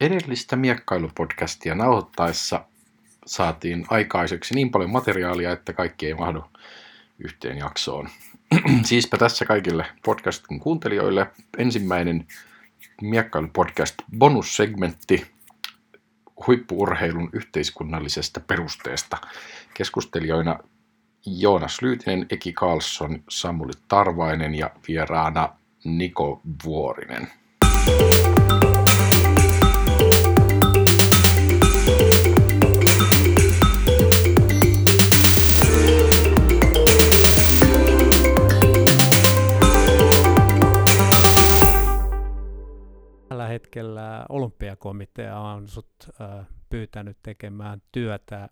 edellistä miekkailupodcastia nauhoittaessa saatiin aikaiseksi niin paljon materiaalia, että kaikki ei mahdu yhteen jaksoon. Siispä tässä kaikille podcastin kuuntelijoille ensimmäinen miekkailupodcast bonussegmentti huippuurheilun yhteiskunnallisesta perusteesta. Keskustelijoina Joonas Lyytinen, Eki Karlsson, Samuli Tarvainen ja vieraana Niko Vuorinen. Tällä olympiakomitea on sut pyytänyt tekemään työtä,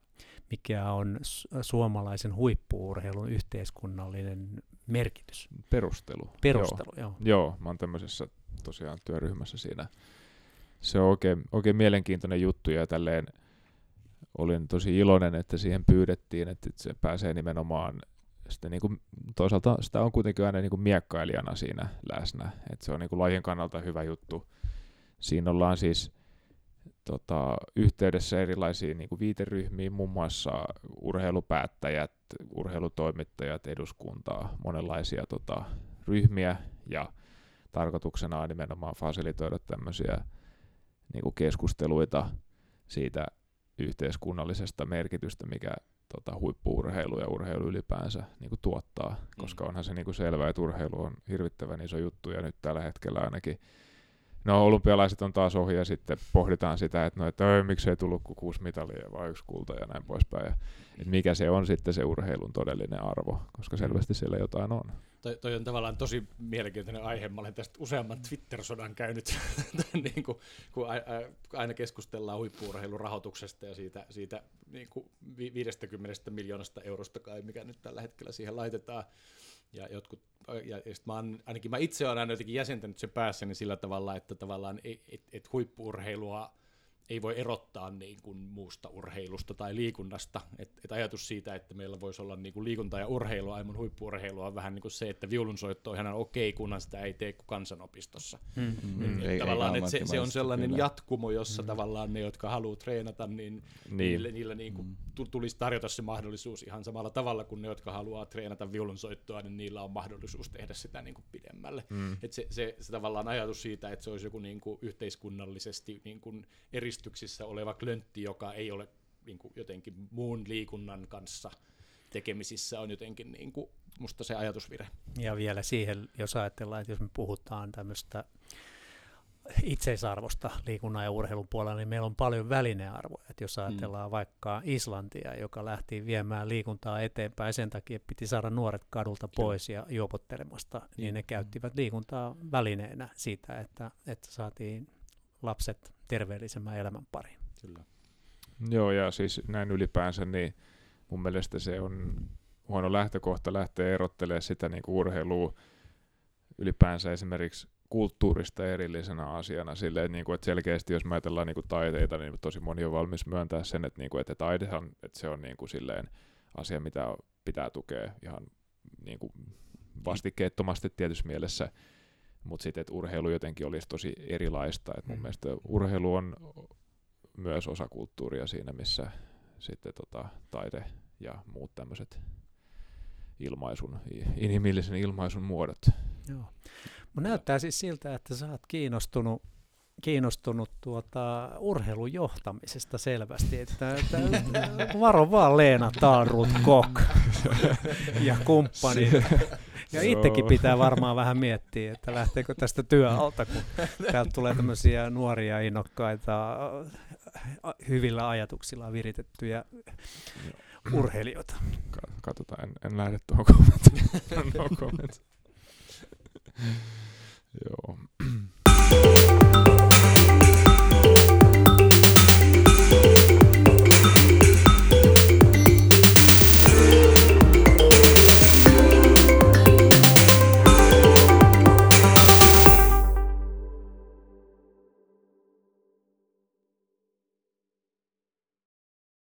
mikä on suomalaisen huippuurheilun yhteiskunnallinen merkitys. Perustelu. Perustelu, joo. Joo, joo mä oon tämmöisessä tosiaan työryhmässä siinä. Se on oikein, oikein mielenkiintoinen juttu ja tälleen olin tosi iloinen, että siihen pyydettiin, että se pääsee nimenomaan sitten niin kuin, toisaalta sitä on kuitenkin aina niin kuin miekkailijana siinä läsnä, että se on niin kuin lajin kannalta hyvä juttu. Siinä ollaan siis tota, yhteydessä erilaisiin niin kuin viiteryhmiin, muun muassa urheilupäättäjät, urheilutoimittajat, eduskuntaa, monenlaisia tota, ryhmiä. Ja tarkoituksena on nimenomaan fasilitoida tämmöisiä niin kuin keskusteluita siitä yhteiskunnallisesta merkitystä, mikä tota, huippuurheilu ja urheilu ylipäänsä niin kuin tuottaa, koska onhan se niin kuin selvää, että urheilu on hirvittävän iso juttu ja nyt tällä hetkellä ainakin No olympialaiset on taas ohi ja sitten pohditaan sitä, että, no, että öö, miksei tullut kuin kuusi mitalia vai yksi kulta ja näin poispäin. Ja, että mikä se on sitten se urheilun todellinen arvo, koska mm. selvästi siellä jotain on. Toi, toi on tavallaan tosi mielenkiintoinen aihe. Mä olen tästä useamman Twitter-sodan käynyt, niin kuin, kun aina keskustellaan huippuurheilun rahoituksesta ja siitä, siitä niin kuin 50 miljoonasta eurosta kai, mikä nyt tällä hetkellä siihen laitetaan. Ja jotkut ja, ja mä oon, ainakin mä itse olen aina jotenkin jäsentänyt sen päässäni sillä tavalla, että tavallaan et, et, et huippuurheilua ei voi erottaa niin kuin muusta urheilusta tai liikunnasta. Et, et ajatus siitä, että meillä voisi olla niin kuin liikunta ja urheilu, aivan huippuurheilua on vähän niin kuin se, että viulunsoitto on ihan okei, kunhan sitä ei tee kuin kansanopistossa. Mm-hmm. Et, et ei, tavallaan, ei, et se, se on sellainen kyllä. jatkumo, jossa mm-hmm. tavallaan ne, jotka haluaa treenata, niin, niin. niille, niille niin kuin mm-hmm. tulisi tarjota se mahdollisuus ihan samalla tavalla kuin ne, jotka haluaa treenata viulunsoittoa, niin niillä on mahdollisuus tehdä sitä niin kuin pidemmälle. Mm. Et se, se, se, tavallaan ajatus siitä, että se olisi joku niin kuin yhteiskunnallisesti niin kuin eri eristyksissä oleva klöntti, joka ei ole niin kuin jotenkin muun liikunnan kanssa tekemisissä, on jotenkin niin kuin, musta se ajatusvire. Ja vielä siihen, jos ajatellaan, että jos me puhutaan tämmöistä itseisarvosta liikunnan ja urheilun puolella, niin meillä on paljon välinearvoja. Että jos ajatellaan mm. vaikka Islantia, joka lähti viemään liikuntaa eteenpäin sen takia, että piti saada nuoret kadulta pois ja juopottelemasta, niin, niin ne käyttivät liikuntaa välineenä siitä, että, että saatiin lapset terveellisemmän elämän pariin. Kyllä. Joo, ja siis näin ylipäänsä, niin mun mielestä se on huono lähtökohta lähteä erottelemaan sitä niin kuin urheilua ylipäänsä esimerkiksi kulttuurista erillisenä asiana silleen, niin kuin, että selkeästi jos me ajatellaan niin kuin taiteita, niin tosi moni on valmis myöntää sen, että, niin kuin, että taidehan, että se on niin kuin silleen asia, mitä pitää tukea ihan niin kuin vastikkeettomasti tietyssä mielessä, mutta sitten, että urheilu jotenkin olisi tosi erilaista. Et mun mm. mielestä urheilu on myös osa kulttuuria siinä, missä sitten tota, taide ja muut tämmöiset ilmaisun, inhimillisen ilmaisun muodot. Joo. Mun näyttää siis siltä, että sä oot kiinnostunut kiinnostunut tuota urheilun johtamisesta selvästi, että, että varo vaan Leena Taarut Kok ja kumppani. Ja itsekin pitää varmaan vähän miettiä, että lähteekö tästä työalta, kun täältä tulee tämmöisiä nuoria innokkaita, hyvillä ajatuksilla viritettyjä urheilijoita. Katsotaan, en, en lähde tuohon kommenttiin. no comment. Joo.